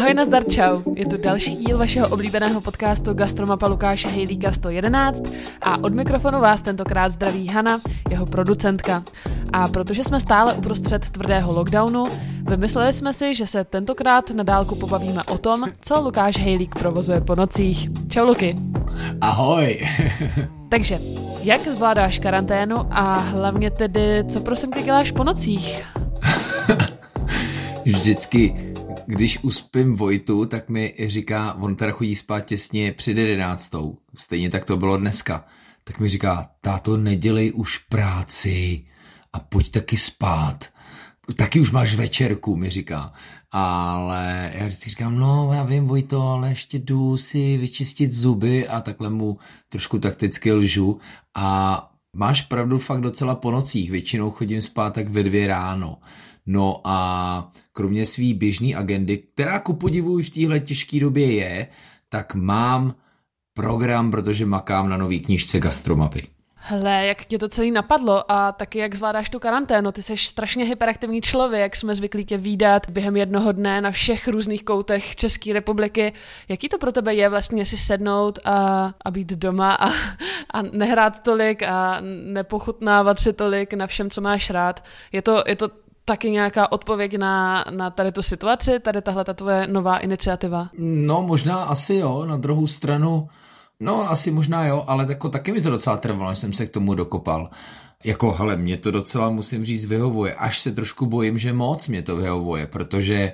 Ahoj, nazdar, čau. Je to další díl vašeho oblíbeného podcastu Gastromapa Lukáše Hejlíka 111 a od mikrofonu vás tentokrát zdraví Hana, jeho producentka. A protože jsme stále uprostřed tvrdého lockdownu, vymysleli jsme si, že se tentokrát na dálku pobavíme o tom, co Lukáš Hejlík provozuje po nocích. Čau, Luky. Ahoj. Takže, jak zvládáš karanténu a hlavně tedy, co prosím tě děláš po nocích? Vždycky když uspím Vojtu, tak mi říká, on teda chodí spát těsně před jedenáctou, stejně tak to bylo dneska, tak mi říká, táto, nedělej už práci a pojď taky spát. Taky už máš večerku, mi říká. Ale já vždycky říkám, no já vím Vojto, ale ještě jdu si vyčistit zuby a takhle mu trošku takticky lžu a máš pravdu fakt docela po nocích, většinou chodím spát tak ve dvě ráno. No a kromě své běžné agendy, která ku podivu v téhle těžké době je, tak mám program, protože makám na nový knižce Gastromapy. Hele, jak tě to celý napadlo a taky jak zvládáš tu karanténu? Ty jsi strašně hyperaktivní člověk, jsme zvyklí tě výdat během jednoho dne na všech různých koutech České republiky. Jaký to pro tebe je vlastně si sednout a, a být doma a, a nehrát tolik a nepochutnávat si tolik na všem, co máš rád? Je to, je to taky nějaká odpověď na, na tady tu situaci, tady tahle ta tvoje nová iniciativa? No možná asi jo, na druhou stranu, no asi možná jo, ale jako taky mi to docela trvalo, než jsem se k tomu dokopal. Jako, hele, mě to docela, musím říct, vyhovuje. Až se trošku bojím, že moc mě to vyhovuje, protože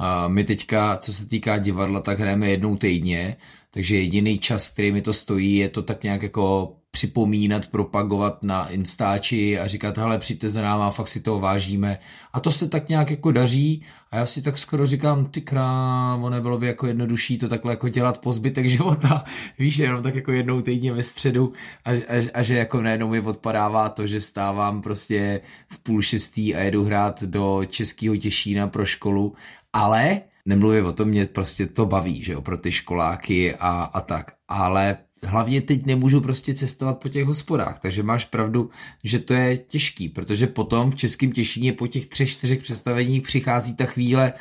uh, my teďka, co se týká divadla, tak hrajeme jednou týdně, takže jediný čas, který mi to stojí, je to tak nějak jako připomínat, propagovat na Instači a říkat, hele, přijďte za náma, fakt si toho vážíme. A to se tak nějak jako daří a já si tak skoro říkám, ty krávo, nebylo by jako jednodušší to takhle jako dělat po zbytek života, víš, jenom tak jako jednou týdně ve středu a, a, a že jako najednou mi odpadává to, že stávám prostě v půl šestý a jedu hrát do Českého Těšína pro školu, ale nemluvím o tom, mě prostě to baví, že jo, pro ty školáky a, a tak, ale hlavně teď nemůžu prostě cestovat po těch hospodách, takže máš pravdu, že to je těžký, protože potom v Českém Těšíně po těch třech, čtyřech představeních přichází ta chvíle,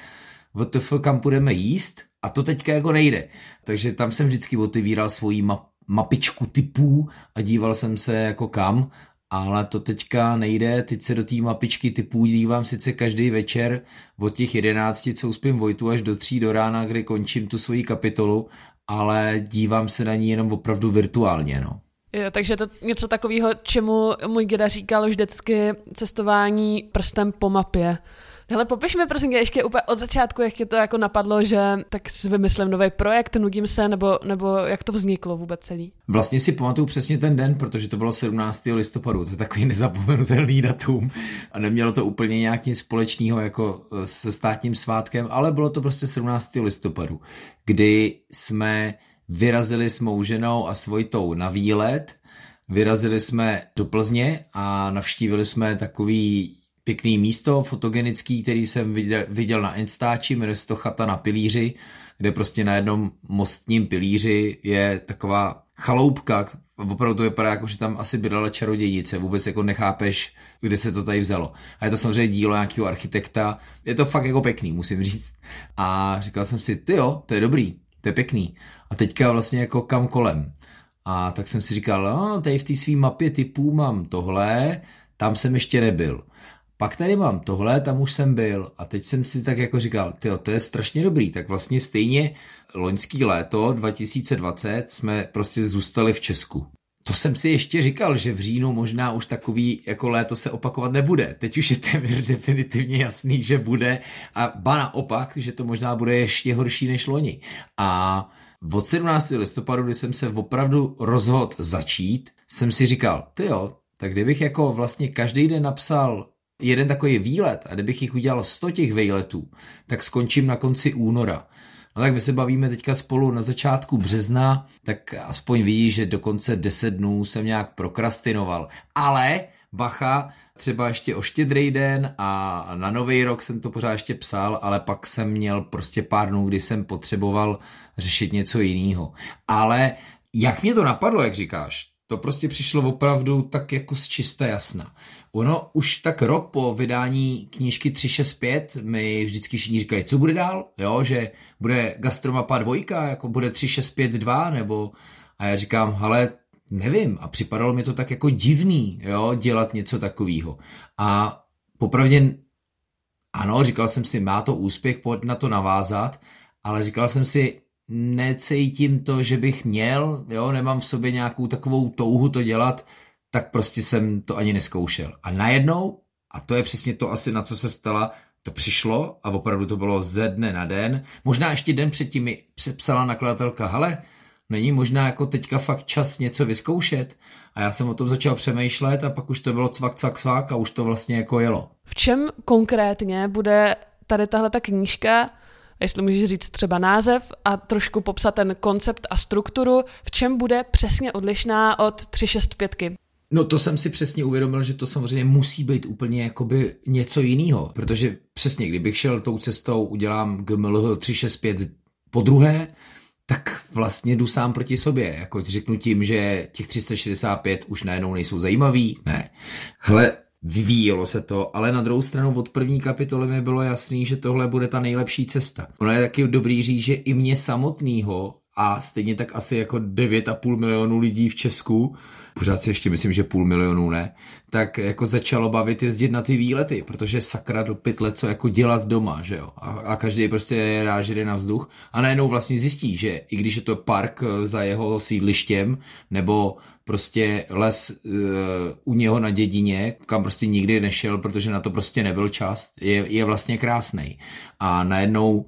WTF, kam půjdeme jíst a to teďka jako nejde. Takže tam jsem vždycky otevíral svoji map, mapičku typů a díval jsem se jako kam, ale to teďka nejde, teď se do té mapičky typů dívám sice každý večer od těch jedenácti, co uspím Vojtu, až do tří do rána, kdy končím tu svoji kapitolu ale dívám se na ní jenom opravdu virtuálně, no. Jo, takže to něco takového, čemu můj děda říkal vždycky cestování prstem po mapě. Hele, popiš mi prosím tě ještě úplně od začátku, jak tě to jako napadlo, že tak si vymyslím nový projekt, nudím se, nebo, nebo jak to vzniklo vůbec celý? Vlastně si pamatuju přesně ten den, protože to bylo 17. listopadu, to je takový nezapomenutelný datum a nemělo to úplně nějak nic společného jako eh, se státním svátkem, ale bylo to prostě 17. listopadu, kdy jsme vyrazili s mou ženou a svojitou na výlet, Vyrazili jsme do Plzně a navštívili jsme takový pěkný místo fotogenický, který jsem viděl, na Instači, jmenuje se to Chata na pilíři, kde prostě na jednom mostním pilíři je taková chaloupka, opravdu to vypadá jako, že tam asi bydlela čarodějnice, vůbec jako nechápeš, kde se to tady vzalo. A je to samozřejmě dílo nějakého architekta, je to fakt jako pěkný, musím říct. A říkal jsem si, ty jo, to je dobrý, to je pěkný. A teďka vlastně jako kam kolem. A tak jsem si říkal, no, tady v té své mapě typů mám tohle, tam jsem ještě nebyl. Pak tady mám tohle, tam už jsem byl a teď jsem si tak jako říkal, tyjo, to je strašně dobrý, tak vlastně stejně loňský léto 2020 jsme prostě zůstali v Česku. To jsem si ještě říkal, že v říjnu možná už takový jako léto se opakovat nebude. Teď už je téměř definitivně jasný, že bude a ba naopak, že to možná bude ještě horší než loni. A od 17. listopadu, kdy jsem se opravdu rozhodl začít, jsem si říkal, ty jo, tak kdybych jako vlastně každý den napsal jeden takový výlet a kdybych jich udělal 100 těch výletů, tak skončím na konci února. No tak my se bavíme teďka spolu na začátku března, tak aspoň ví, že dokonce 10 dnů jsem nějak prokrastinoval. Ale bacha, třeba ještě o štědrý den a na nový rok jsem to pořád ještě psal, ale pak jsem měl prostě pár dnů, kdy jsem potřeboval řešit něco jiného. Ale jak mě to napadlo, jak říkáš, To prostě přišlo opravdu tak jako z čista jasna. Ono už tak rok po vydání knížky 365 mi vždycky všichni říkají, co bude dál, jo, že bude Gastromapa dvojka, jako bude 3652, nebo a já říkám, ale nevím, a připadalo mi to tak jako divný, jo, dělat něco takového. A popravdě ano, říkal jsem si, má to úspěch, pojď na to navázat, ale říkal jsem si, necítím to, že bych měl, jo, nemám v sobě nějakou takovou touhu to dělat, tak prostě jsem to ani neskoušel. A najednou, a to je přesně to asi, na co se ptala, to přišlo a opravdu to bylo ze dne na den. Možná ještě den předtím mi přepsala nakladatelka, hele, není možná jako teďka fakt čas něco vyzkoušet. A já jsem o tom začal přemýšlet a pak už to bylo cvak, cvak, cvak a už to vlastně jako jelo. V čem konkrétně bude tady tahle ta knížka, jestli můžeš říct třeba název a trošku popsat ten koncept a strukturu, v čem bude přesně odlišná od 365? No to jsem si přesně uvědomil, že to samozřejmě musí být úplně jakoby něco jiného, protože přesně kdybych šel tou cestou, udělám GMLH 365 po druhé, tak vlastně jdu sám proti sobě. Jako řeknu tím, že těch 365 už najednou nejsou zajímavý. Ne. Hle, vyvíjelo se to, ale na druhou stranu od první kapitoly mi bylo jasný, že tohle bude ta nejlepší cesta. Ono je taky dobrý říct, že i mě samotného a stejně tak asi jako 9,5 milionů lidí v Česku, pořád si ještě myslím, že půl milionu ne, tak jako začalo bavit jezdit na ty výlety, protože sakra do pytle, co jako dělat doma, že jo. A, a každý prostě je rád, že jde na vzduch a najednou vlastně zjistí, že i když je to park za jeho sídlištěm, nebo prostě les uh, u něho na dědině, kam prostě nikdy nešel, protože na to prostě nebyl čas, je, je vlastně krásný. A najednou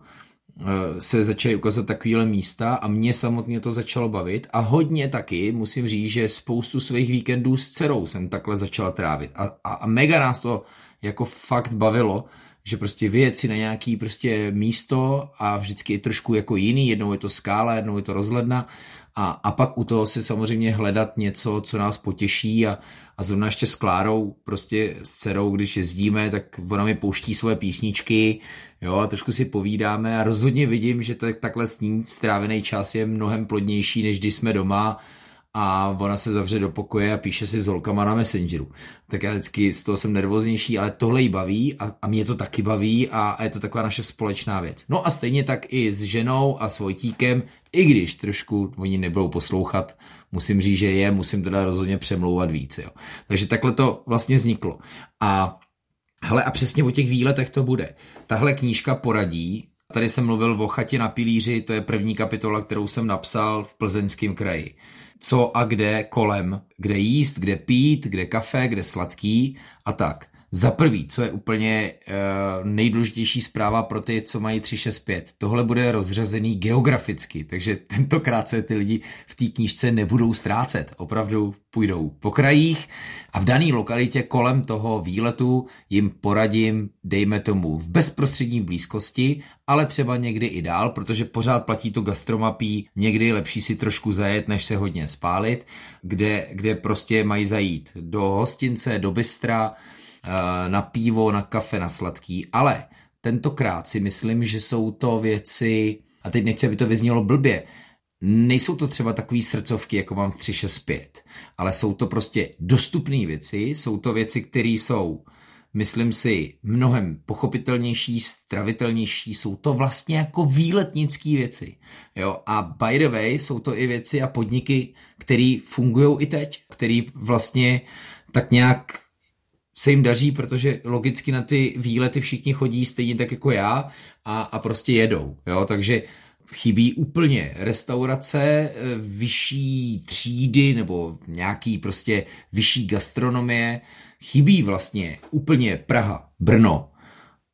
Eh, se začaly ukazovat takovéhle místa a mě samotně to začalo bavit a hodně taky musím říct, že spoustu svých víkendů s dcerou jsem takhle začala trávit. A, a, a mega nás to jako fakt bavilo, že prostě vyjet si na nějaký prostě místo a vždycky je trošku jako jiný, jednou je to skála, jednou je to rozhledna a, a pak u toho si samozřejmě hledat něco, co nás potěší a, a zrovna ještě s Klárou, prostě s dcerou, když jezdíme, tak ona mi pouští svoje písničky, jo, a trošku si povídáme a rozhodně vidím, že tak, takhle s ní strávený čas je mnohem plodnější, než když jsme doma a ona se zavře do pokoje a píše si s holkama na Messengeru. Tak já vždycky z toho jsem nervóznější, ale tohle jí baví a, a mě to taky baví a, a je to taková naše společná věc. No a stejně tak i s ženou a s Vojtíkem, i když trošku oni nebudou poslouchat, musím říct, že je, musím teda rozhodně přemlouvat víc. Jo. Takže takhle to vlastně vzniklo. A hele, a přesně o těch výletech to bude. Tahle knížka poradí, Tady jsem mluvil o chatě na pilíři, to je první kapitola, kterou jsem napsal v plzeňském kraji co a kde kolem, kde jíst, kde pít, kde kafe, kde sladký a tak. Za prvý, co je úplně uh, nejdůležitější zpráva pro ty, co mají 365, tohle bude rozřazený geograficky, takže tentokrát se ty lidi v té knížce nebudou ztrácet, opravdu půjdou po krajích a v dané lokalitě kolem toho výletu jim poradím, dejme tomu, v bezprostřední blízkosti, ale třeba někdy i dál, protože pořád platí to gastromapí, někdy je lepší si trošku zajet, než se hodně spálit, kde, kde prostě mají zajít do hostince, do bystra, na pivo, na kafe, na sladký, ale tentokrát si myslím, že jsou to věci, a teď nechci, aby to vyznělo blbě, nejsou to třeba takové srdcovky, jako mám v 365, ale jsou to prostě dostupné věci, jsou to věci, které jsou, myslím si, mnohem pochopitelnější, stravitelnější, jsou to vlastně jako výletnické věci. Jo? A by the way, jsou to i věci a podniky, které fungují i teď, které vlastně tak nějak se jim daří, protože logicky na ty výlety všichni chodí stejně tak jako já a, a prostě jedou. Jo? Takže chybí úplně restaurace, eh, vyšší třídy nebo nějaký prostě vyšší gastronomie. Chybí vlastně úplně Praha, Brno,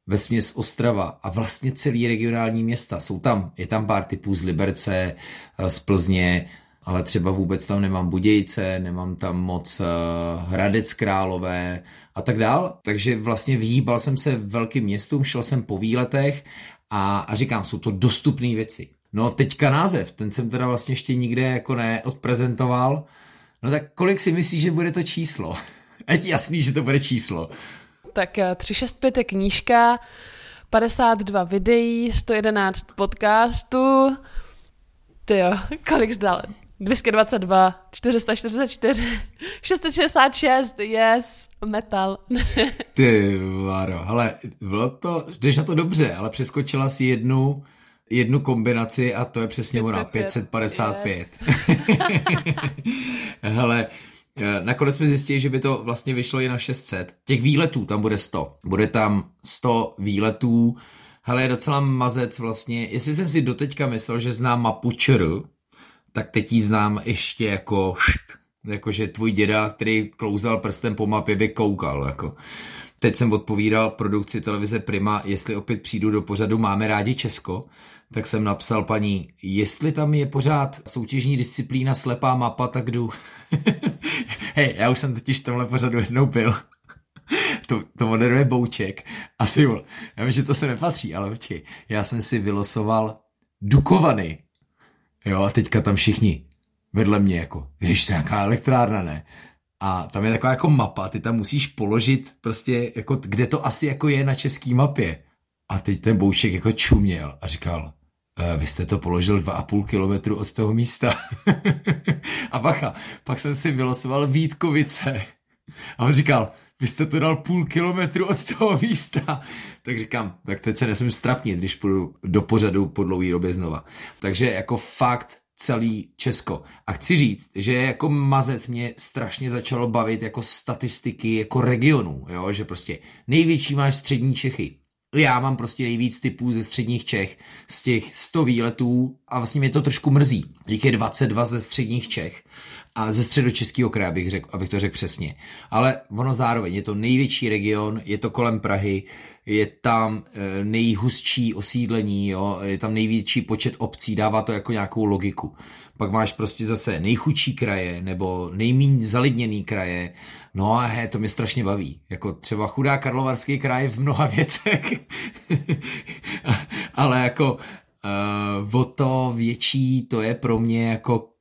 vesměs Ostrava a vlastně celý regionální města. Jsou tam, je tam pár typů z Liberce, eh, z Plzně, ale třeba vůbec tam nemám Budějce, nemám tam moc uh, Hradec Králové a tak dál. Takže vlastně vyhýbal jsem se velkým městům, šel jsem po výletech a, a říkám, jsou to dostupné věci. No teďka název, ten jsem teda vlastně ještě nikde jako neodprezentoval. No tak kolik si myslíš, že bude to číslo? Ať jasný, že to bude číslo. Tak 365 eh, je knížka, 52 videí, 111 podcastů. Ty jo, kolik zdal? 222, 444, 666, yes, metal. Ty Váro, hele, bylo to, jdeš na to dobře, ale přeskočila si jednu, jednu kombinaci a to je přesně ona, 555. Yes. hele, eh, Nakonec jsme zjistili, že by to vlastně vyšlo i na 600. Těch výletů tam bude 100. Bude tam 100 výletů. Hele, je docela mazec vlastně. Jestli jsem si doteďka myslel, že znám mapu ČR, tak teď ji znám ještě jako jakože tvůj děda, který klouzal prstem po mapě, by koukal. Jako. Teď jsem odpovídal produkci televize Prima, jestli opět přijdu do pořadu Máme rádi Česko, tak jsem napsal paní, jestli tam je pořád soutěžní disciplína slepá mapa, tak jdu. Hej, já už jsem totiž v tomhle pořadu jednou byl. to, to moderuje Bouček. A ty vole, já vím, že to se nepatří, ale počkej, já jsem si vylosoval Dukovany. Jo, a teďka tam všichni vedle mě jako, ještě nějaká elektrárna, ne? A tam je taková jako mapa, ty tam musíš položit prostě, jako, kde to asi jako je na český mapě. A teď ten bouček jako čuměl a říkal, e, vy jste to položil dva a půl kilometru od toho místa. a bacha, pak jsem si vylosoval Vítkovice. A on říkal, vy jste to dal půl kilometru od toho místa. Tak říkám, tak teď se nesmím strapnit, když půjdu do pořadu po dlouhý době znova. Takže jako fakt celý Česko. A chci říct, že jako mazec mě strašně začalo bavit jako statistiky jako regionů, jo? že prostě největší máš střední Čechy. Já mám prostě nejvíc typů ze středních Čech z těch 100 výletů a vlastně mě to trošku mrzí. Jich je 22 ze středních Čech a ze středočeského kraje, abych, řekl, abych to řekl přesně. Ale ono zároveň je to největší region, je to kolem Prahy, je tam e, nejhustší osídlení, jo, je tam největší počet obcí, dává to jako nějakou logiku. Pak máš prostě zase nejchudší kraje nebo nejméně zalidněný kraje. No a he, to mě strašně baví. Jako třeba chudá Karlovarský kraj v mnoha věcech. Ale jako uh, o to větší to je pro mě jako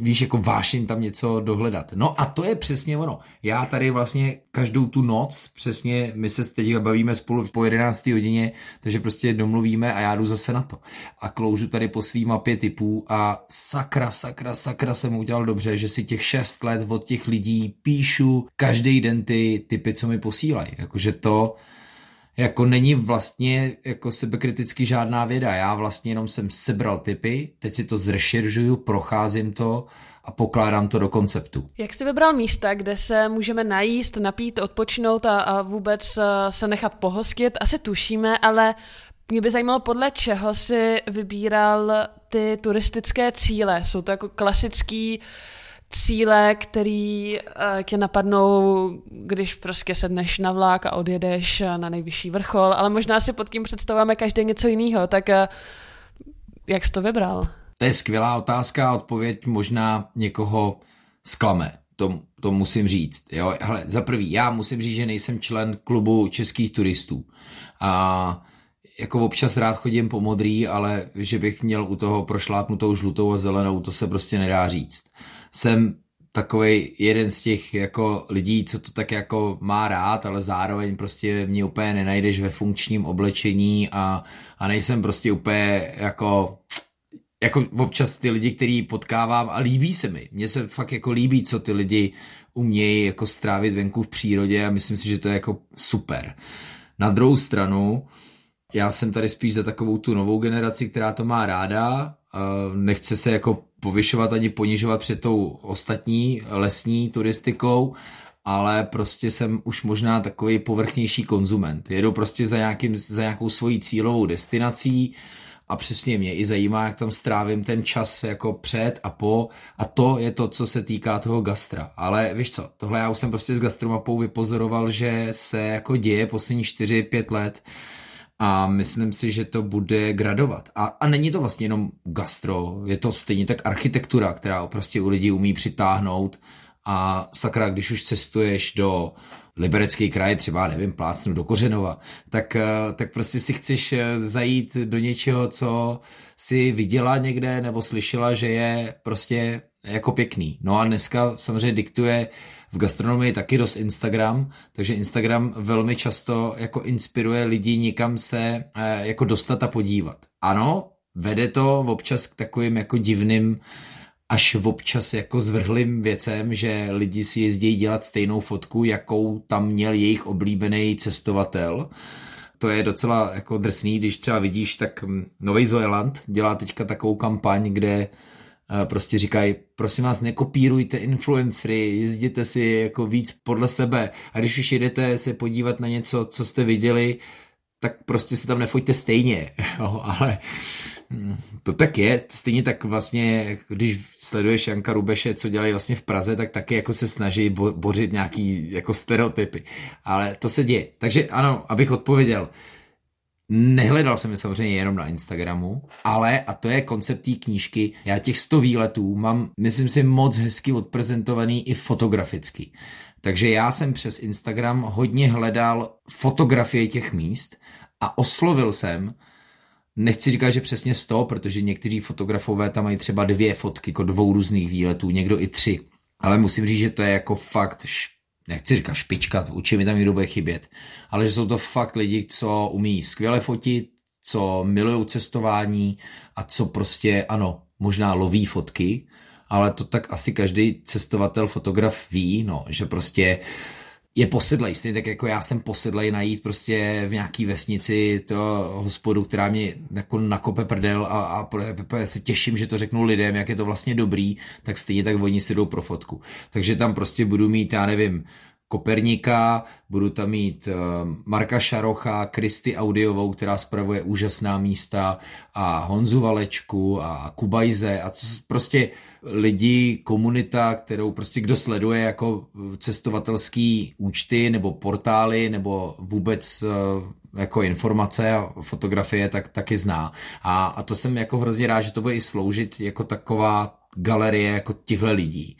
víš, jako vášeň tam něco dohledat. No a to je přesně ono. Já tady vlastně každou tu noc, přesně, my se teď bavíme spolu po 11. hodině, takže prostě domluvíme a já jdu zase na to. A kloužu tady po svý mapě typů a sakra, sakra, sakra jsem udělal dobře, že si těch 6 let od těch lidí píšu každý den ty typy, co mi posílají. Jakože to, jako není vlastně jako sebekriticky žádná věda. Já vlastně jenom jsem sebral typy, teď si to zrešeržuju, procházím to a pokládám to do konceptu. Jak jsi vybral místa, kde se můžeme najíst, napít, odpočinout a, a vůbec eh, se nechat pohostit? Asi tušíme, ale mě by zajímalo, podle čeho si vybíral ty turistické cíle. Jsou to jako klasický uh, cíle, který uh, tě napadnou, když prostě sedneš na vlák a odjedeš na nejvyšší vrchol, ale možná si pod tím představujeme každý něco jiného, tak uh, jak jsi to vybral? To je skvělá otázka a odpověď možná někoho zklame. To, to musím říct. Jo? Hele, za prvý, já musím říct, že nejsem člen klubu českých turistů. A jako občas rád chodím po modrý, ale že bych měl u toho prošlápnutou žlutou a zelenou, to se prostě nedá říct jsem takový jeden z těch jako lidí, co to tak jako má rád, ale zároveň prostě mě úplně nenajdeš ve funkčním oblečení a, a nejsem prostě úplně jako jako občas ty lidi, který potkávám a líbí se mi. Mně se fakt jako líbí, co ty lidi umějí jako strávit venku v přírodě a myslím si, že to je jako super. Na druhou stranu, já jsem tady spíš za takovou tu novou generaci, která to má ráda, nechce se jako povyšovat ani ponižovat před tou ostatní lesní turistikou, ale prostě jsem už možná takový povrchnější konzument. Jedu prostě za, nějakým, za nějakou svojí cílovou destinací a přesně mě i zajímá, jak tam strávím ten čas jako před a po a to je to, co se týká toho gastra. Ale víš co, tohle já už jsem prostě s gastromapou vypozoroval, že se jako děje poslední 4-5 let, a myslím si, že to bude gradovat. A, a není to vlastně jenom gastro, je to stejně tak architektura, která prostě u lidí umí přitáhnout a sakra, když už cestuješ do liberecký kraj, třeba, nevím, plácnu do Kořenova, tak, eh, tak prostě si chceš eh, zajít do něčeho, co si viděla někde nebo slyšela, že je prostě jako pěkný. No a dneska samozřejmě diktuje v gastronomii taky dost Instagram, takže Instagram velmi často jako inspiruje lidi někam se eh, jako dostat a podívat. Ano, vede to občas k takovým jako divným až občas jako zvrhlým věcem, že lidi si jezdí dělat stejnou fotku, jakou tam měl jejich oblíbený cestovatel. To je docela jako drsný, když třeba vidíš, tak Nový Zéland dělá teďka takovou kampaň, kde prostě říkají, prosím vás, nekopírujte influencery, jezděte si jako víc podle sebe. A když už jedete se podívat na něco, co jste viděli, tak prostě se tam nefoďte stejně, jo, ale hm, to tak je, stejně tak vlastně, když sleduješ Janka Rubeše, co dělají vlastně v Praze, tak taky jako se snaží bo- bořit nějaký jako stereotypy, ale to se děje. Takže ano, abych odpověděl, Nehledal jsem je samozřejmě jenom na Instagramu, ale, a to je koncept té knížky, já těch 100 výletů mám, myslím si, moc hezky odprezentovaný i fotograficky. Takže já jsem přes Instagram hodně hledal fotografie těch míst a oslovil jsem, nechci říkat, že přesně 100, protože někteří fotografové tam mají třeba dvě fotky, jako dvou různých výletů, někdo i tři. Ale musím říct, že to je jako fakt, nechci říkat špička, určitě mi tam někdo bude chybět, ale že jsou to fakt lidi, co umí skvěle fotit, co milují cestování a co prostě, ano, možná loví fotky, ale to tak asi každý cestovatel, fotograf ví, no, že prostě je posedlej, stejně tak jako já jsem posedlej najít prostě v nějaký vesnici to hospodu, která mě jako nakope prdel a, a se těším, že to řeknu lidem, jak je to vlastně dobrý, tak stejně tak oni si jdou pro fotku. Takže tam prostě budu mít, já nevím, Koperníka, budu tam mít uh, Marka Šarocha, Kristy Audiovou, která spravuje úžasná místa a Honzu Valečku a Kubajze a prostě lidi, komunita, kterou prostě kdo sleduje jako cestovatelský účty nebo portály nebo vůbec uh, jako informace a fotografie, tak taky zná. A, a to jsem jako hrozně rád, že to bude i sloužit jako taková galerie jako těchto lidí.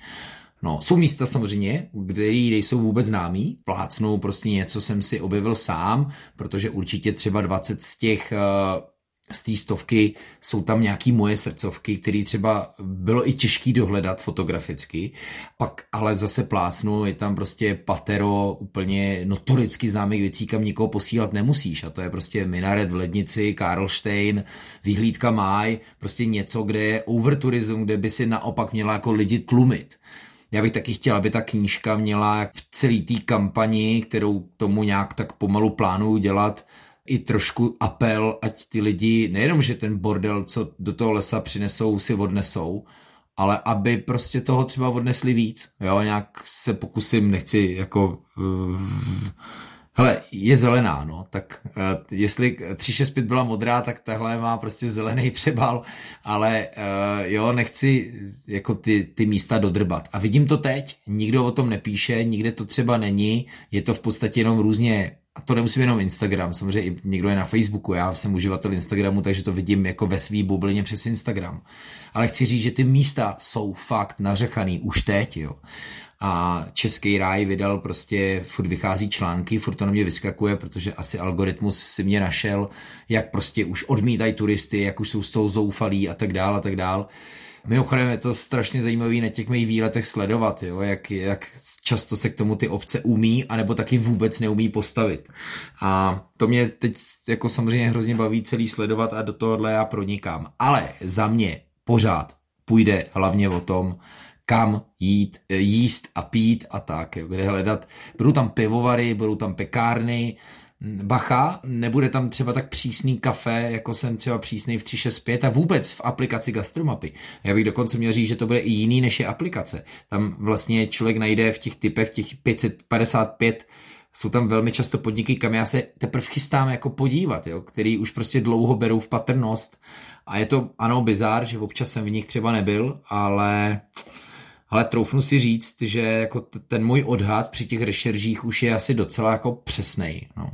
No, jsou místa samozřejmě, kde nejsou vůbec známý, plácnou prostě něco jsem si objevil sám, protože určitě třeba 20 z těch uh, z té stovky jsou tam nějaký moje srdcovky, které třeba bylo i těžký dohledat fotograficky, pak ale zase plásnu, je tam prostě patero úplně notoricky známých věcí, kam nikoho posílat nemusíš a to je prostě Minaret v Lednici, Karlštejn, Vyhlídka Máj, prostě něco, kde je overturism, kde by si naopak měla jako lidi tlumit. Já bych taky chtěl, aby ta knížka měla v celé té kampani, kterou tomu nějak tak pomalu plánuju dělat, i trošku apel, ať ty lidi, nejenom, že ten bordel, co do toho lesa přinesou, si odnesou, ale aby prostě toho třeba odnesli víc. Jo, nějak se pokusím, nechci jako... Uh, hele, je zelená, no, tak uh, jestli 365 byla modrá, tak tahle má prostě zelený přebal, ale uh, jo, nechci jako ty, ty místa dodrbat. A vidím to teď, nikdo o tom nepíše, nikde to třeba není, je to v podstatě jenom různě a to nemusím jenom Instagram, samozřejmě i někdo je na Facebooku, já jsem uživatel Instagramu, takže to vidím jako ve svý bublině přes Instagram. Ale chci říct, že ty místa jsou fakt nařechaný už teď, jo. A Český ráj vydal prostě, furt vychází články, furt to na mě vyskakuje, protože asi algoritmus si mě našel, jak prostě už odmítají turisty, jak už jsou z toho zoufalí a tak dál a tak dál. Mimochodem je to strašně zajímavý na těch mých výletech sledovat, jo, jak, jak často se k tomu ty obce umí, anebo taky vůbec neumí postavit. A to mě teď jako samozřejmě hrozně baví celý sledovat a do tohohle já pronikám. Ale za mě pořád půjde hlavně o tom, kam jít, jíst a pít a tak, jo, kde hledat. Budou tam pivovary, budou tam pekárny, bacha, nebude tam třeba tak přísný kafe, jako jsem třeba přísný v 365 a vůbec v aplikaci Gastromapy. Já bych dokonce měl říct, že to bude i jiný než je aplikace. Tam vlastně člověk najde v těch typech, těch 555 jsou tam velmi často podniky, kam já se teprve chystám jako podívat, jo, který už prostě dlouho berou v patrnost a je to, ano, bizár, že občas jsem v nich třeba nebyl, ale ale troufnu si říct, že jako ten můj odhad při těch rešeržích už je asi docela jako přesnej. No.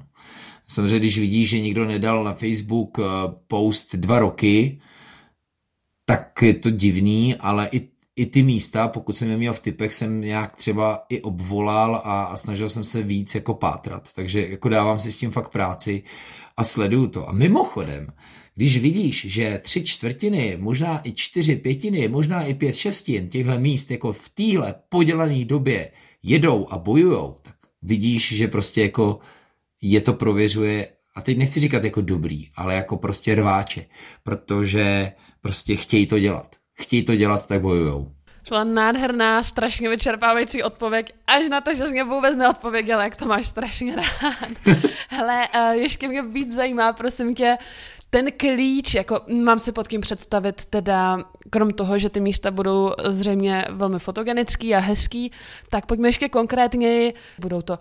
Samozřejmě, když vidíš, že někdo nedal na Facebook eh, post dva roky, tak je to divný, ale i, i ty místa, pokud jsem je měl v typech, jsem nějak třeba i obvolal a, a snažil jsem se víc jako pátrat. Takže jako dávám si s tím fakt práci a sleduju to. A mimochodem, když vidíš, že tři čtvrtiny, možná i čtyři pětiny, možná i pět šestin těchto míst jako v téhle podělané době jedou a bojujou, tak vidíš, že prostě jako je to prověřuje, a teď nechci říkat jako dobrý, ale jako prostě rváče, protože prostě chtějí to dělat. chtějí to dělat, tak bojujou. Šla nádherná, strašně vyčerpávající odpověď, až na to, že jsi mě vůbec neodpověděla, jak to máš strašně rád. Hele, eh, ještě mě víc zajímá, prosím tě, ten klíč, jako mám si pod kým představit teda, krom toho, že ty místa budou zřejmě velmi fotogenický a hezký, tak pojďme ještě konkrétně, budou to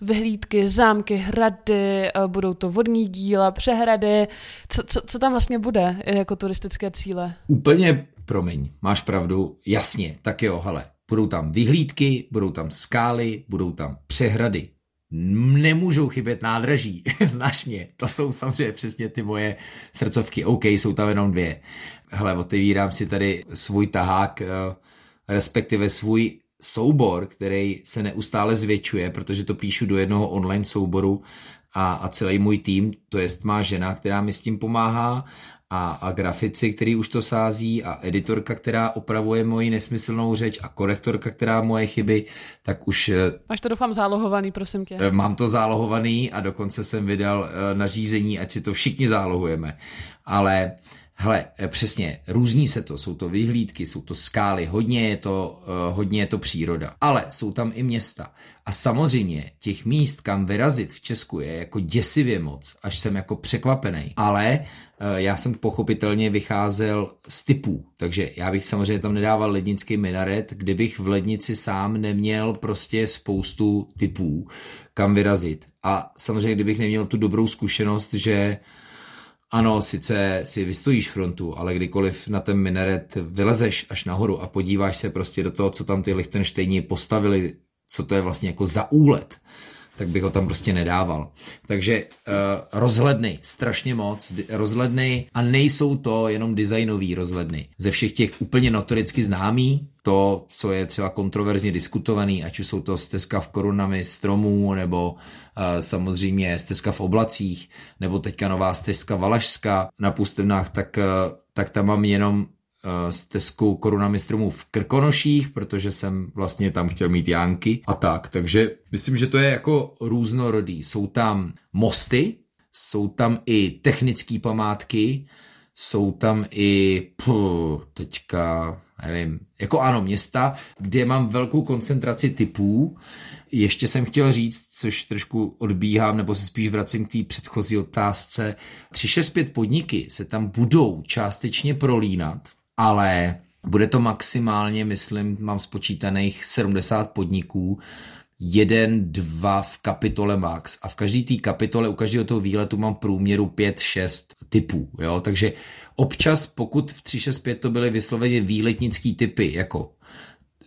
vyhlídky, zámky, hrady, budou to vodní díla, přehrady, co, co, co tam vlastně bude jako turistické cíle? Úplně, promiň, máš pravdu, jasně, tak jo, hele, budou tam vyhlídky, budou tam skály, budou tam přehrady, nemůžou chybět nádraží, znáš mě, to jsou samozřejmě přesně ty moje srdcovky, OK, jsou tam jenom dvě. Hele, otevírám si tady svůj tahák, eh, respektive svůj soubor, který se neustále zvětšuje, protože to píšu do jednoho online souboru a, a celý můj tým, to jest má žena, která mi s tím pomáhá a, a grafici, který už to sází a editorka, která opravuje moji nesmyslnou řeč a korektorka, která moje chyby, tak už... Eh, Máš to doufám zálohovaný, prosím tě. Eh, mám to zálohovaný a dokonce jsem vydal eh, nařízení, ať si to všichni zálohujeme. Ale Hele, přesně, různí se to, jsou to vyhlídky, jsou to skály, hodně je to, hodně je to příroda, ale jsou tam i města. A samozřejmě těch míst, kam vyrazit v Česku je jako děsivě moc, až jsem jako překvapený. Ale já jsem pochopitelně vycházel z typů, takže já bych samozřejmě tam nedával lednický minaret, kdybych v lednici sám neměl prostě spoustu typů, kam vyrazit. A samozřejmě, kdybych neměl tu dobrou zkušenost, že ano, sice si vystojíš frontu, ale kdykoliv na ten minaret vylezeš až nahoru a podíváš se prostě do toho, co tam ty Lichtenštejni postavili, co to je vlastně jako za úlet, tak bych ho tam prostě nedával. Takže uh, rozhledny, strašně moc, rozhledny a nejsou to jenom designový rozhledny. Ze všech těch úplně notoricky známý, to, co je třeba kontroverzně diskutovaný, ať už jsou to stezka v korunami stromů, nebo uh, samozřejmě stezka v oblacích, nebo teďka nová stezka Valašska na pustevnách, tak, uh, tak tam mám jenom Eh, stezku korunami stromů v Krkonoších, protože jsem vlastně tam chtěl mít Jánky a tak. Takže myslím, že to je jako různorodý. Jsou tam mosty, jsou tam i technické památky, jsou tam i pů, teďka, nevím, jako ano, města, kde mám velkou koncentraci typů. Ještě jsem chtěl říct, což trošku odbíhám, nebo se spíš vracím k té předchozí otázce. 365 podniky se tam budou částečně prolínat, ale bude to maximálně, myslím, mám spočítaných 70 podniků, jeden, dva v kapitole max. A v každé té kapitole, u každého toho výletu mám průměru 5-6 typů, jo, takže občas, pokud v 365 to byly vysloveně výletnický typy, jako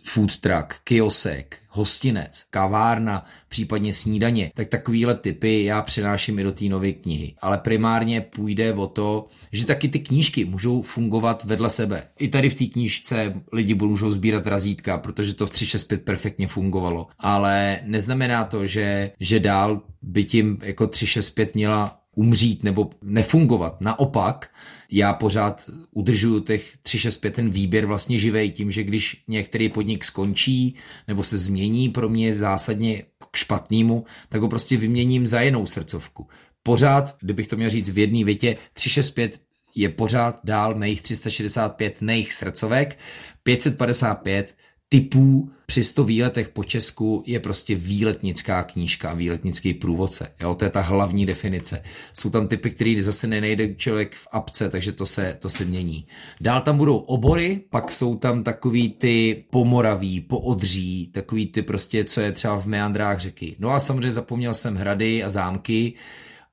food truck, kiosek, hostinec, kavárna, případně snídaně, tak takovýhle typy já přenáším i do té nové knihy. Ale primárně půjde o to, že taky ty knížky můžou fungovat vedle sebe. I tady v té knížce lidi můžou sbírat razítka, protože to v 365 perfektně fungovalo. Ale neznamená to, že, že dál by tím jako 365 měla umřít nebo nefungovat. Naopak, já pořád udržuju těch 365 ten výběr vlastně živej tím, že když některý podnik skončí nebo se změní pro mě zásadně k špatnému, tak ho prostě vyměním za jinou srdcovku. Pořád, kdybych to měl říct v jedné větě, 365 je pořád dál mých 365 nejich srdcovek, 555 typů při 100 výletech po Česku je prostě výletnická knížka výletnický průvodce. Jo, to je ta hlavní definice. Jsou tam typy, který zase nenejde člověk v apce, takže to se, to se mění. Dál tam budou obory, pak jsou tam takový ty pomoraví, poodří, takový ty prostě, co je třeba v meandrách řeky. No a samozřejmě zapomněl jsem hrady a zámky,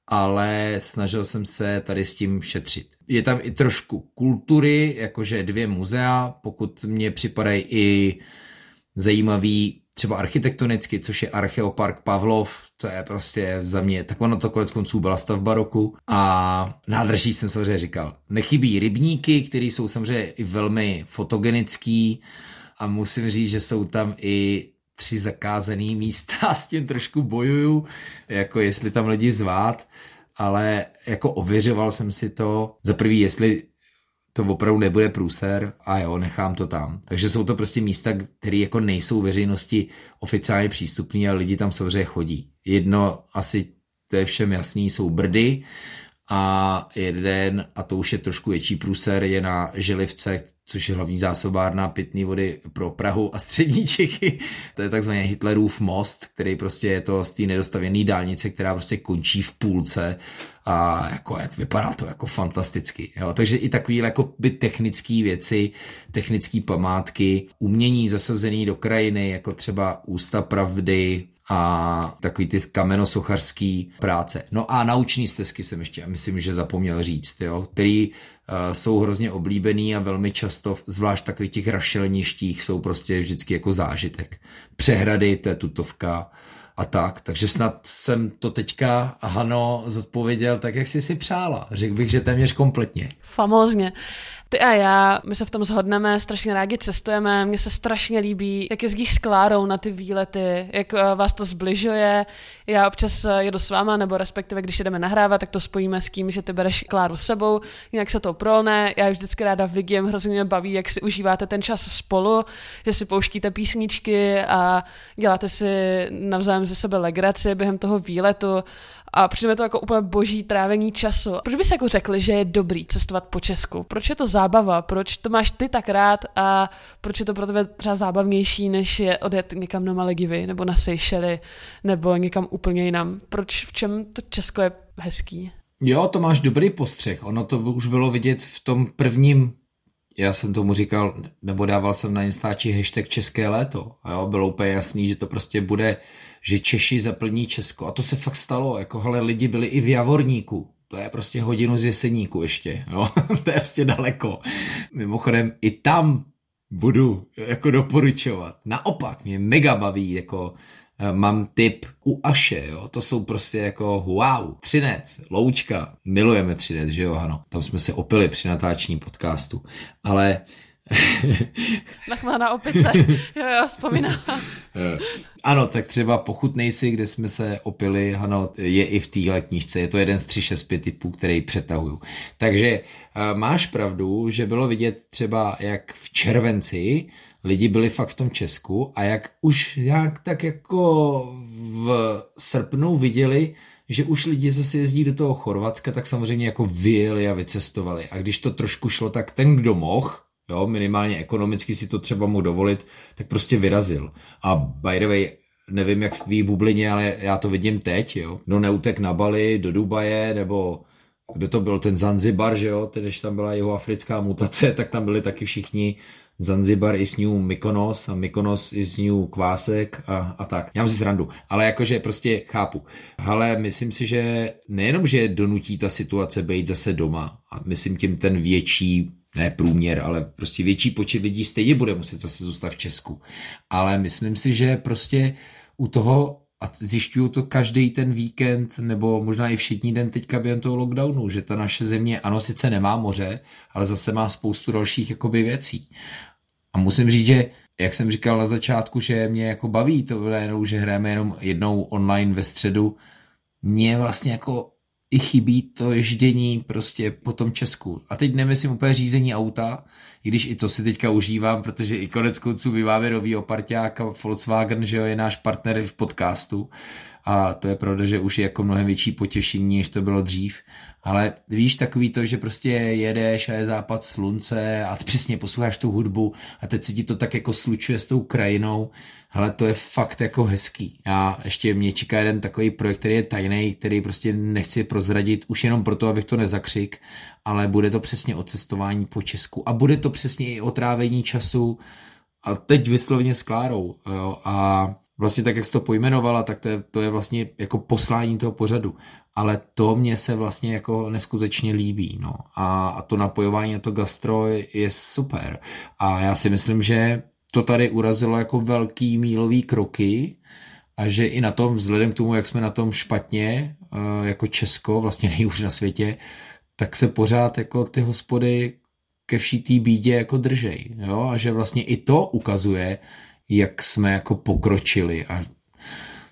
ale snažil jsem se tady s tím šetřit. Je tam i trošku kultury, jakože dvě muzea, pokud mě připadají i zajímavý třeba architektonicky, což je Archeopark Pavlov, to je prostě za mě, tak ono to konec konců byla stavba roku a nádrží jsem samozřejmě říkal. Nechybí rybníky, které jsou samozřejmě i velmi fotogenický a musím říct, že jsou tam i tři zakázané místa, s tím trošku bojuju, jako jestli tam lidi zvát, ale jako ověřoval jsem si to, za prvý, jestli to opravdu nebude průser a jo, nechám to tam. Takže jsou to prostě místa, které jako nejsou veřejnosti oficiálně přístupné a lidi tam samozřejmě chodí. Jedno asi, to je všem jasný, jsou Brdy a jeden, a to už je trošku větší průser, je na Želivce, což je hlavní zásobárna pitné vody pro Prahu a střední Čechy. To je takzvaný Hitlerův most, který prostě je to z té nedostavěné dálnice, která prostě končí v půlce a jako vypadá to jako fantasticky. Jo. Takže i takové jako by technické věci, technické památky, umění zasazený do krajiny, jako třeba Ústa pravdy, a takový ty kamenosocharský práce. No a nauční stezky jsem ještě, myslím, že zapomněl říct, jo, který uh, jsou hrozně oblíbený a velmi často, zvlášť takových těch rašelništích, jsou prostě vždycky jako zážitek. Přehrady, to je tutovka a tak. Takže snad jsem to teďka, Hano, zodpověděl tak, jak jsi si přála. Řekl bych, že téměř kompletně. Famózně. Ty a já, my se v tom shodneme, strašně rádi cestujeme, mně se strašně líbí, jak jezdíš s Klárou na ty výlety, jak eh, vás to zbližuje. Já občas eh, jedu s váma, nebo respektive když jdeme nahrávat, tak to spojíme s tím, že ty bereš Kláru s sebou, jinak se to prolne. Já vždycky ráda vidím, hrozně mě baví, jak si užíváte ten čas spolu, že si pouštíte písničky a děláte si navzájem ze sebe legraci během toho výletu a přijde to jako úplně boží trávení času. Proč bys jako řekli, že je dobrý cestovat po Česku? Proč je to zábava? Proč to máš ty tak rád a proč je to pro tebe třeba zábavnější, než je odjet někam na Malegivy nebo na Seychely nebo někam úplně jinam? Proč, v čem to Česko je hezký? Jo, to máš dobrý postřeh. Ono to už bylo vidět v tom prvním já jsem tomu říkal, nebo dával jsem na Instači hashtag České léto. A jo, bylo úplně jasný, že to prostě bude že Češi zaplní Česko. A to se fakt stalo, jako hele, lidi byli i v Javorníku, to je prostě hodinu z Jeseníku ještě, jo? to je prostě daleko. Mimochodem i tam budu jako doporučovat. Naopak, mě mega baví, jako eh, mám tip u Aše, jo, to jsou prostě jako wow, Třinec, Loučka, milujeme Třinec, že jo, ano, tam jsme se opili při natáčení podcastu, ale Nachmána opice, jo, jo, vzpomínám. Eh, ano, tak třeba pochutnej si, kde jsme se opili, ano, je i v téhle knížce, je to jeden z 365 typů, který přetahuju. Takže eh, máš pravdu, že bylo vidět třeba, jak v červenci lidi byli fakt v tom Česku a jak už nějak tak jako v srpnu viděli, že už lidi zase jezdí do toho Chorvatska, tak samozřejmě jako vyjeli a vycestovali. A když to trošku šlo, tak ten, kdo mohl, jo, minimálně ekonomicky si to třeba mohl dovolit, tak prostě vyrazil. A by the way, nevím jak v tvý bublině, ale já to vidím teď, jo. Kdo neutek na Bali, do Dubaje, nebo kdo to byl, ten Zanzibar, že jo, když tam byla jeho africká mutace, tak tam byli taky všichni Zanzibar i s New Mykonos a Mykonos i s New Kvásek a, a tak. Já mám si zrandu, ale jakože prostě chápu. Ale myslím si, že nejenom, že donutí ta situace být zase doma a myslím tím ten větší ne průměr, ale prostě větší počet lidí stejně bude muset zase zůstat v Česku. Ale myslím si, že prostě u toho a zjišťuju to každý ten víkend, nebo možná i všední den teďka během toho lockdownu, že ta naše země, ano, sice nemá moře, ale zase má spoustu dalších jakoby věcí. A musím říct, že jak jsem říkal na začátku, že mě jako baví to jenom, že hrajeme jenom jednou online ve středu, mě vlastně jako i chybí to ježdění prostě po tom Česku. A teď nemyslím úplně řízení auta, i když i to si teďka užívám, protože i konec konců my máme nový oparťák a Volkswagen, že jo, je náš partner v podcastu a to je pravda, že už je jako mnohem větší potěšení, než to bylo dřív. Ale víš, takový to, že prostě jedeš a je západ slunce a ty přesně posloucháš tu hudbu a teď se ti to tak jako slučuje s tou krajinou. Ale to je fakt jako hezký. Já ještě mě čeká jeden takový projekt, který je tajný, který prostě nechci prozradit už jenom proto, abych to nezakřik, ale bude to přesně o cestování po Česku a bude to přesně i o trávení času a teď vyslovně s Klárou. Jo, a vlastně tak, jak jsi to pojmenovala, tak to je, to je vlastně jako poslání toho pořadu. Ale to mě se vlastně jako neskutečně líbí. No. A, a to napojování a to gastro je super. A já si myslím, že to tady urazilo jako velký mílový kroky a že i na tom, vzhledem k tomu, jak jsme na tom špatně, eh, jako Česko, vlastně nejhůř na světě, tak se pořád jako ty hospody ke vší té bídě jako držej. Jo? A že vlastně i to ukazuje, jak jsme jako pokročili. A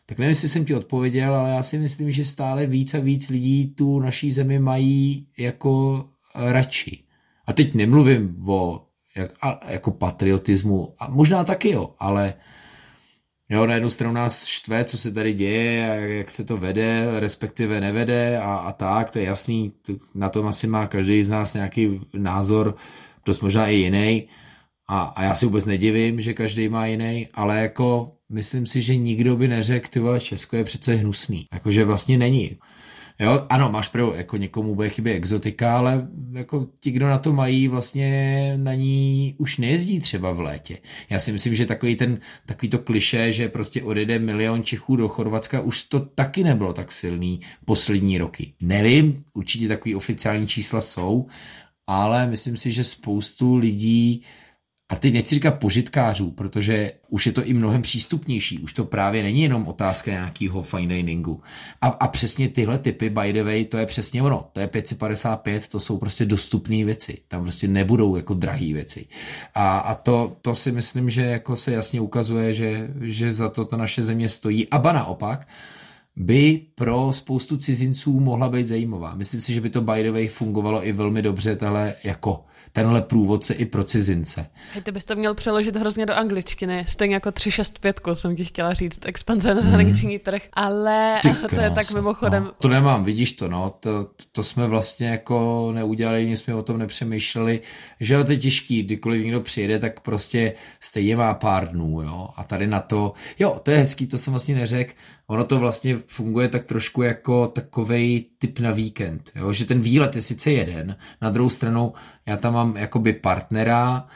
tak nevím, jestli jsem ti odpověděl, ale já si myslím, že stále víc a víc lidí tu naší zemi mají jako radši. A teď nemluvím o jak, a, jako patriotismu, a možná taky jo, ale Jo, na jednu stranu nás štve, co se tady děje, a jak se to vede, respektive nevede a, a tak, to je jasný, na tom asi má každý z nás nějaký názor, dost možná i jiný. A, a já si vůbec nedivím, že každý má jiný, ale jako myslím si, že nikdo by neřekl, ty Česko je přece hnusný. Jakože vlastně není. Jo, ano, máš pravdu, jako někomu bude chybět exotika, ale jako ti, kdo na to mají, vlastně na ní už nejezdí třeba v létě. Já si myslím, že takový ten, takový to kliše, že prostě odjede milion Čechů do Chorvatska, už to taky nebylo tak silný poslední roky. Nevím, určitě takový oficiální čísla jsou, ale myslím si, že spoustu lidí a teď nechci říkat požitkářů, protože už je to i mnohem přístupnější. Už to právě není jenom otázka nějakého fine diningu. A, a přesně tyhle typy, by the way, to je přesně ono. To je 555, to jsou prostě dostupné věci. Tam prostě nebudou jako drahé věci. A, a to, to si myslím, že jako se jasně ukazuje, že, že za to ta naše země stojí. A ba naopak, by pro spoustu cizinců mohla být zajímavá. Myslím si, že by to by the way fungovalo i velmi dobře tahle jako tenhle průvodce i pro cizince. Hej, ty bys to měl přeložit hrozně do angličtiny, stejně jako 365 jsem ti chtěla říct, expanze na zahraniční hmm. trh, ale Ty to je tak mimochodem. No, to nemám, vidíš to, no, to, to jsme vlastně jako neudělali, nic jsme o tom nepřemýšleli, že to je těžký, kdykoliv někdo přijede, tak prostě stejně má pár dnů, jo, a tady na to, jo, to je hezký, to jsem vlastně neřekl, ono to vlastně funguje tak trošku jako takovej typ na víkend, jo? že ten výlet je sice jeden, na druhou stranu já tam mám jakoby partnera,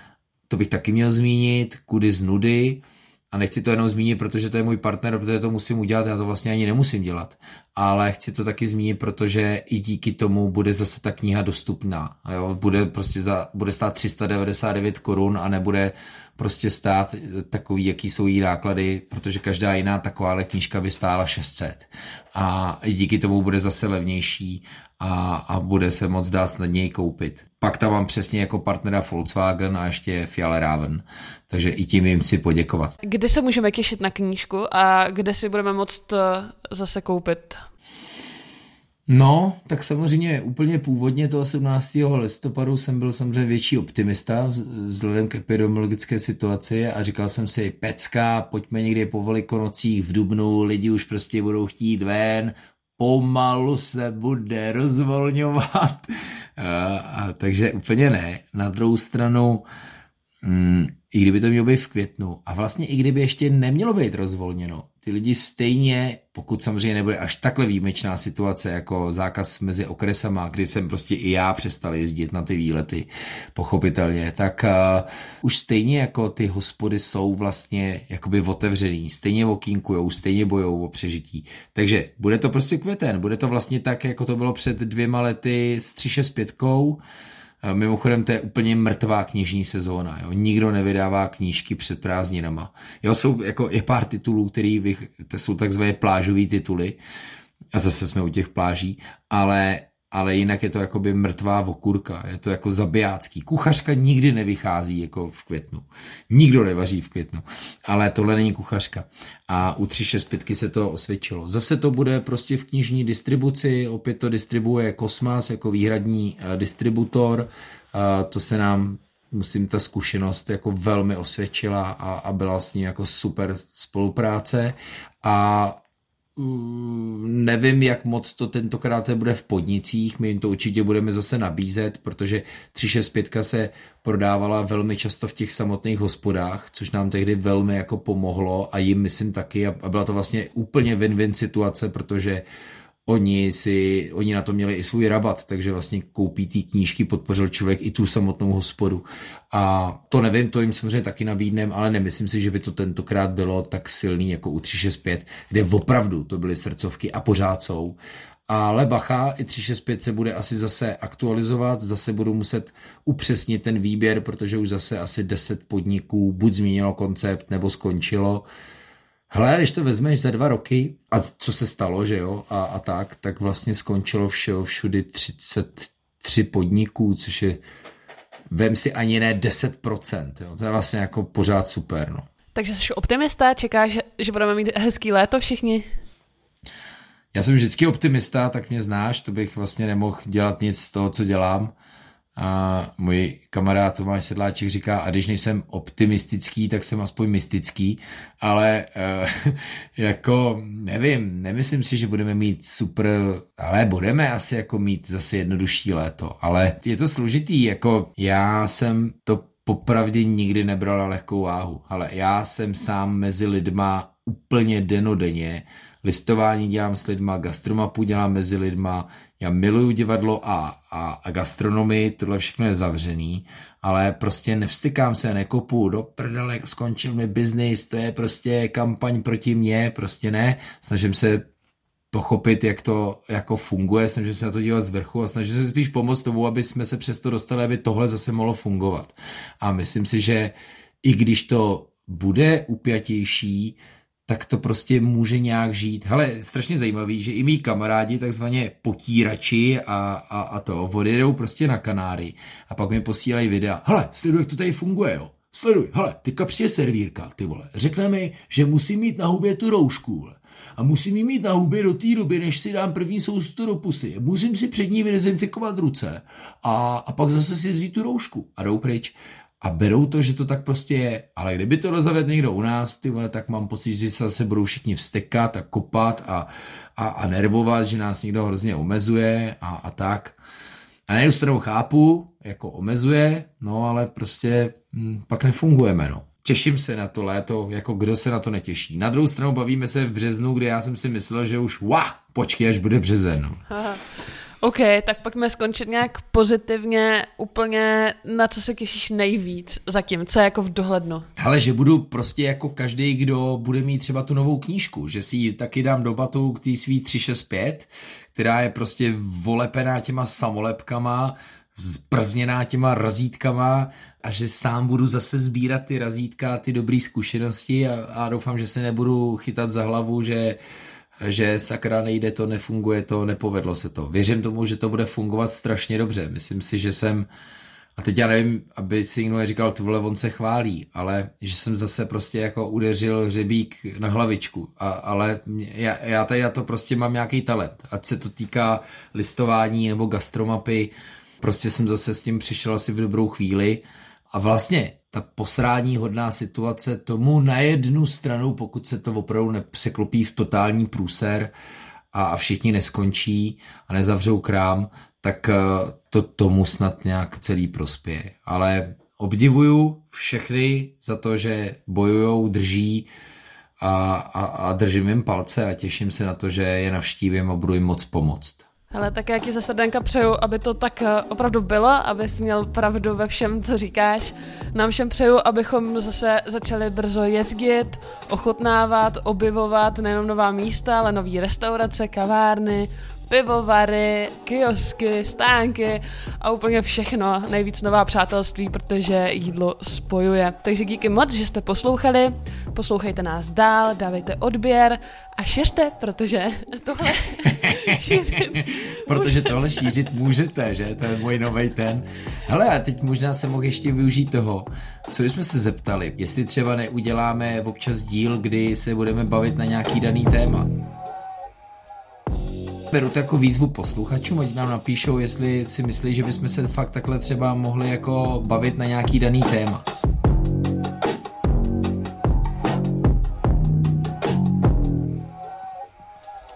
to bych taky měl zmínit, kudy z nudy, a nechci to jenom zmínit, protože to je můj partner, protože to musím udělat, já to vlastně ani nemusím dělat. Ale chci to taky zmínit, protože i díky tomu bude zase ta kniha dostupná. Jo? Bude prostě za, bude stát 399 korun a nebude prostě stát takový, jaký jsou jí náklady, protože každá jiná taková knížka by stála 600. A díky tomu bude zase levnější a, a bude se moc dát snadněji koupit. Pak tam mám přesně jako partnera Volkswagen a ještě Raven. takže i tím jim chci poděkovat. Kde se můžeme těšit na knížku a kde si budeme moct eh, zase koupit? No, tak samozřejmě úplně původně toho 17. listopadu jsem byl samozřejmě větší optimista vzhledem k epidemiologické situaci a říkal jsem si, pecka, pojďme někdy po velikonocích v Dubnu, lidi už prostě budou chtít ven, pomalu se bude rozvolňovat. A, a, takže úplně ne. Na druhou stranu, mm, i kdyby to mělo být v květnu a vlastně i kdyby ještě nemělo být rozvolněno, ty lidi stejně, pokud samozřejmě nebude až takhle výjimečná situace jako zákaz mezi okresama, kdy jsem prostě i já přestal jezdit na ty výlety, pochopitelně, tak uh, už stejně jako ty hospody jsou vlastně jakoby otevřený, stejně okýnkujou, stejně bojou o přežití. Takže bude to prostě květen, bude to vlastně tak, jako to bylo před dvěma lety s 365 Eh, mimochodem, to je úplně mrtvá knižní sezóna. Jo? Nikdo nevydává knížky před prázdninama. Jo, jsou jako je pár titulů, který to jsou takzvané plážové tituly. A zase jsme u těch pláží, ale ale jinak je to jakoby mrtvá okurka, je to jako zabijácký. Kuchařka nikdy nevychází jako v květnu. Nikdo nevaří v květnu, ale tohle není kuchařka. A u 365 se to osvědčilo. Zase to bude prostě v knižní distribuci, opět to distribuje Kosmas jako výhradní uh, distributor, uh, to se nám musím ta zkušenost jako velmi osvědčila a, a byla s ní jako super spolupráce a nevím, jak moc to tentokrát bude v podnicích, my jim to určitě budeme zase nabízet, protože 365 se prodávala velmi často v těch samotných hospodách, což nám tehdy velmi jako pomohlo a jim myslím taky a byla to vlastně úplně win-win situace, protože oni si, oni na to měli i svůj rabat, takže vlastně koupí ty knížky, podpořil člověk i tu samotnou hospodu. A to nevím, to jim samozřejmě taky nabídnem, ale nemyslím si, že by to tentokrát bylo tak silný jako u 365, kde opravdu to byly srdcovky a pořád jsou. Ale bacha, i 365 se bude asi zase aktualizovat, zase budu muset upřesnit ten výběr, protože už zase asi 10 podniků buď změnilo koncept, nebo skončilo. Hele, když to vezmeš za dva roky, a co se stalo, že jo, a, a tak, tak vlastně skončilo všeho všudy 33 podniků, což je, vem si ani ne 10%, jo, to je vlastně jako pořád super, no. Takže jsi optimista, čekáš, že budeme mít hezký léto všichni? Já jsem vždycky optimista, tak mě znáš, to bych vlastně nemohl dělat nic z toho, co dělám. A můj kamarád Tomáš Sedláček říká, a když nejsem optimistický, tak jsem aspoň mystický, ale uh, jako nevím, nemyslím si, že budeme mít super, ale budeme asi jako mít zase jednodušší léto, ale je to složitý, jako já jsem to popravdě nikdy nebral na lehkou váhu, ale já jsem sám mezi lidma úplně denodenně, listování dělám s lidma, gastromapu dělám mezi lidma, já miluju divadlo a, a, a gastronomii, tohle všechno je zavřený, ale prostě nevstykám se, nekopu, do prdele, skončil mi biznis, to je prostě kampaň proti mně, prostě ne, snažím se pochopit, jak to jako funguje, snažím se na to dívat z vrchu a snažím se spíš pomoct tomu, aby jsme se přesto dostali, aby tohle zase mohlo fungovat. A myslím si, že i když to bude upjatější, tak to prostě může nějak žít. Hele, strašně zajímavý, že i mý kamarádi, takzvaně potírači a, a, a to, odjedou prostě na Kanáry a pak mi posílají videa. Hele, sleduj, jak to tady funguje, jo. Sleduj, hele, teďka přijde servírka, ty vole. Řekne mi, že musím mít na hubě tu roušku, vole. A musím ji mít na hubě do té doby, než si dám první soustu do pusy. Musím si před ní vydezinfikovat ruce a, a pak zase si vzít tu roušku a jdou pryč a berou to, že to tak prostě je. Ale kdyby tohle zavedl někdo u nás, ty vole, tak mám pocit, že se zase budou všichni vstekat a kopat a, a, a nervovat, že nás někdo hrozně omezuje a, a tak. A na jednu stranu chápu, jako omezuje, no ale prostě hm, pak nefungujeme, no. Těším se na to léto, jako kdo se na to netěší. Na druhou stranu bavíme se v březnu, kde já jsem si myslel, že už, wa, počkej, až bude březen. OK, tak pojďme skončit nějak pozitivně, úplně na co se těšíš nejvíc zatím, co je jako v dohlednu. Ale že budu prostě jako každý, kdo bude mít třeba tu novou knížku, že si ji taky dám do batu k té svý 365, která je prostě volepená těma samolepkama, zprzněná těma razítkama a že sám budu zase sbírat ty razítka, ty dobré zkušenosti a, a doufám, že se nebudu chytat za hlavu, že že sakra nejde to, nefunguje to, nepovedlo se to. Věřím tomu, že to bude fungovat strašně dobře. Myslím si, že jsem, a teď já nevím, aby si někdo říkal, vole, on se chválí, ale že jsem zase prostě jako udeřil hřebík na hlavičku. A, ale já, já tady na to prostě mám nějaký talent. Ať se to týká listování nebo gastromapy, prostě jsem zase s tím přišel asi v dobrou chvíli. A vlastně ta posrání hodná situace tomu na jednu stranu, pokud se to opravdu nepřeklopí v totální průser a všichni neskončí a nezavřou krám, tak eh, to tomu snad nějak celý prospěje. Ale obdivuju všechny za to, že bojujou, drží a, a, a držím jim palce a těším se na to, že je navštívím a budu jim moc pomoct. Ale tak jak ti zase Danka přeju, aby to tak eh, opravdu bylo, abys měl pravdu ve všem, co říkáš. Nám všem přeju, abychom zase začali brzo jezdit, ochutnávat, objevovat nejenom nová místa, ale nové restaurace, kavárny, pivovary, kiosky, stánky a úplně všechno. Nejvíc nová přátelství, protože jídlo spojuje. Takže díky moc, že jste poslouchali. Poslouchejte nás dál, dávejte odběr a šiřte, protože tohle šířit Protože tohle šířit můžete, že? To je můj nový ten. Hele, a teď možná se mohl ještě využít toho, co jsme se zeptali, jestli třeba neuděláme občas díl, kdy se budeme bavit na nějaký daný téma. Beru to jako výzvu posluchačům, ať nám napíšou, jestli si myslí, že bychom se fakt takhle třeba mohli jako bavit na nějaký daný téma.